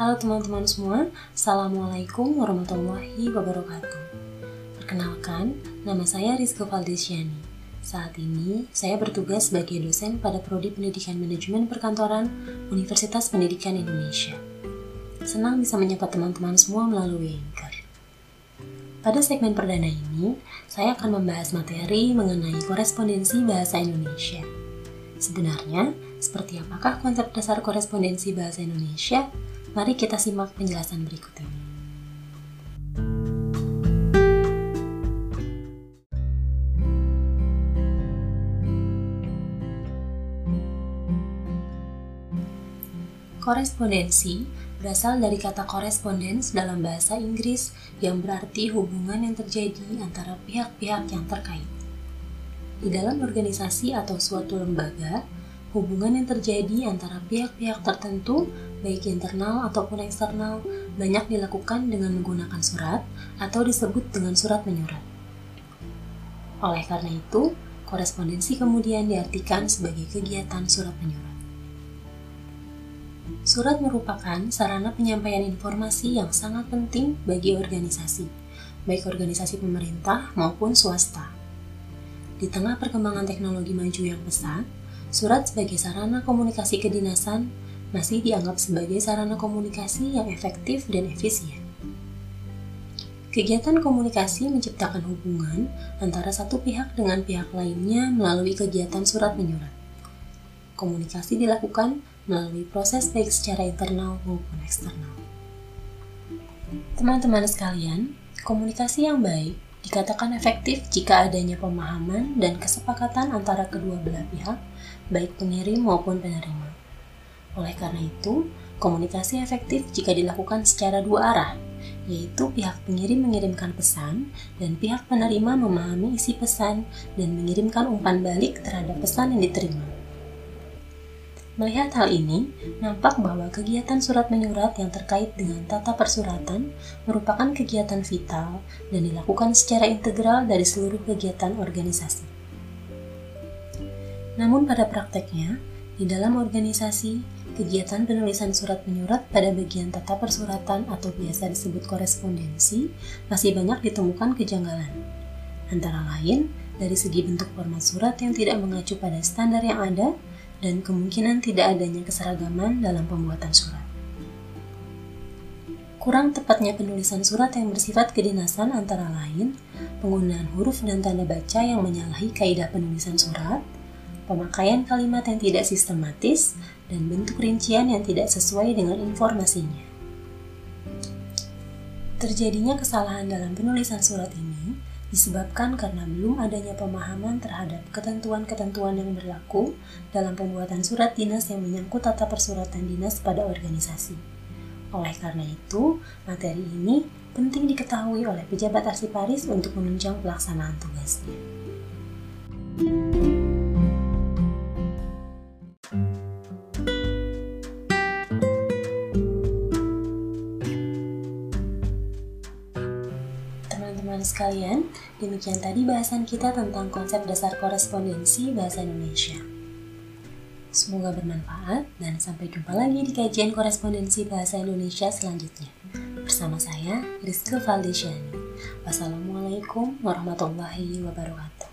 Halo teman-teman semua, Assalamualaikum warahmatullahi wabarakatuh. Perkenalkan, nama saya Rizko Valdesiani. Saat ini, saya bertugas sebagai dosen pada Prodi Pendidikan Manajemen Perkantoran Universitas Pendidikan Indonesia. Senang bisa menyapa teman-teman semua melalui Anchor. Pada segmen perdana ini, saya akan membahas materi mengenai korespondensi bahasa Indonesia. Sebenarnya, seperti apakah konsep dasar korespondensi bahasa Indonesia? Mari kita simak penjelasan berikut ini. Korespondensi berasal dari kata korespondens dalam bahasa Inggris yang berarti hubungan yang terjadi antara pihak-pihak yang terkait. Di dalam organisasi atau suatu lembaga, hubungan yang terjadi antara pihak-pihak tertentu, baik internal ataupun eksternal, banyak dilakukan dengan menggunakan surat atau disebut dengan surat menyurat. Oleh karena itu, korespondensi kemudian diartikan sebagai kegiatan surat menyurat. Surat merupakan sarana penyampaian informasi yang sangat penting bagi organisasi, baik organisasi pemerintah maupun swasta. Di tengah perkembangan teknologi maju yang pesat, surat sebagai sarana komunikasi kedinasan masih dianggap sebagai sarana komunikasi yang efektif dan efisien. Kegiatan komunikasi menciptakan hubungan antara satu pihak dengan pihak lainnya melalui kegiatan surat menyurat. Komunikasi dilakukan melalui proses baik secara internal maupun eksternal. Teman-teman sekalian, komunikasi yang baik dikatakan efektif jika adanya pemahaman dan kesepakatan antara kedua belah pihak, baik pengirim maupun penerima. Oleh karena itu, komunikasi efektif jika dilakukan secara dua arah, yaitu pihak pengirim mengirimkan pesan dan pihak penerima memahami isi pesan dan mengirimkan umpan balik terhadap pesan yang diterima. Melihat hal ini, nampak bahwa kegiatan surat menyurat yang terkait dengan tata persuratan merupakan kegiatan vital dan dilakukan secara integral dari seluruh kegiatan organisasi. Namun pada prakteknya, di dalam organisasi, kegiatan penulisan surat menyurat pada bagian tata persuratan atau biasa disebut korespondensi masih banyak ditemukan kejanggalan. Antara lain, dari segi bentuk format surat yang tidak mengacu pada standar yang ada, dan kemungkinan tidak adanya keseragaman dalam pembuatan surat. Kurang tepatnya penulisan surat yang bersifat kedinasan antara lain penggunaan huruf dan tanda baca yang menyalahi kaidah penulisan surat, pemakaian kalimat yang tidak sistematis, dan bentuk rincian yang tidak sesuai dengan informasinya. Terjadinya kesalahan dalam penulisan surat ini disebabkan karena belum adanya pemahaman terhadap ketentuan-ketentuan yang berlaku dalam pembuatan surat dinas yang menyangkut tata persuratan dinas pada organisasi. Oleh karena itu, materi ini penting diketahui oleh pejabat arsiparis untuk menunjang pelaksanaan tugasnya. Teman-teman sekalian, demikian tadi bahasan kita tentang konsep dasar korespondensi bahasa Indonesia. Semoga bermanfaat dan sampai jumpa lagi di kajian korespondensi bahasa Indonesia selanjutnya. Bersama saya, Rizky Valdesiani. Wassalamualaikum warahmatullahi wabarakatuh.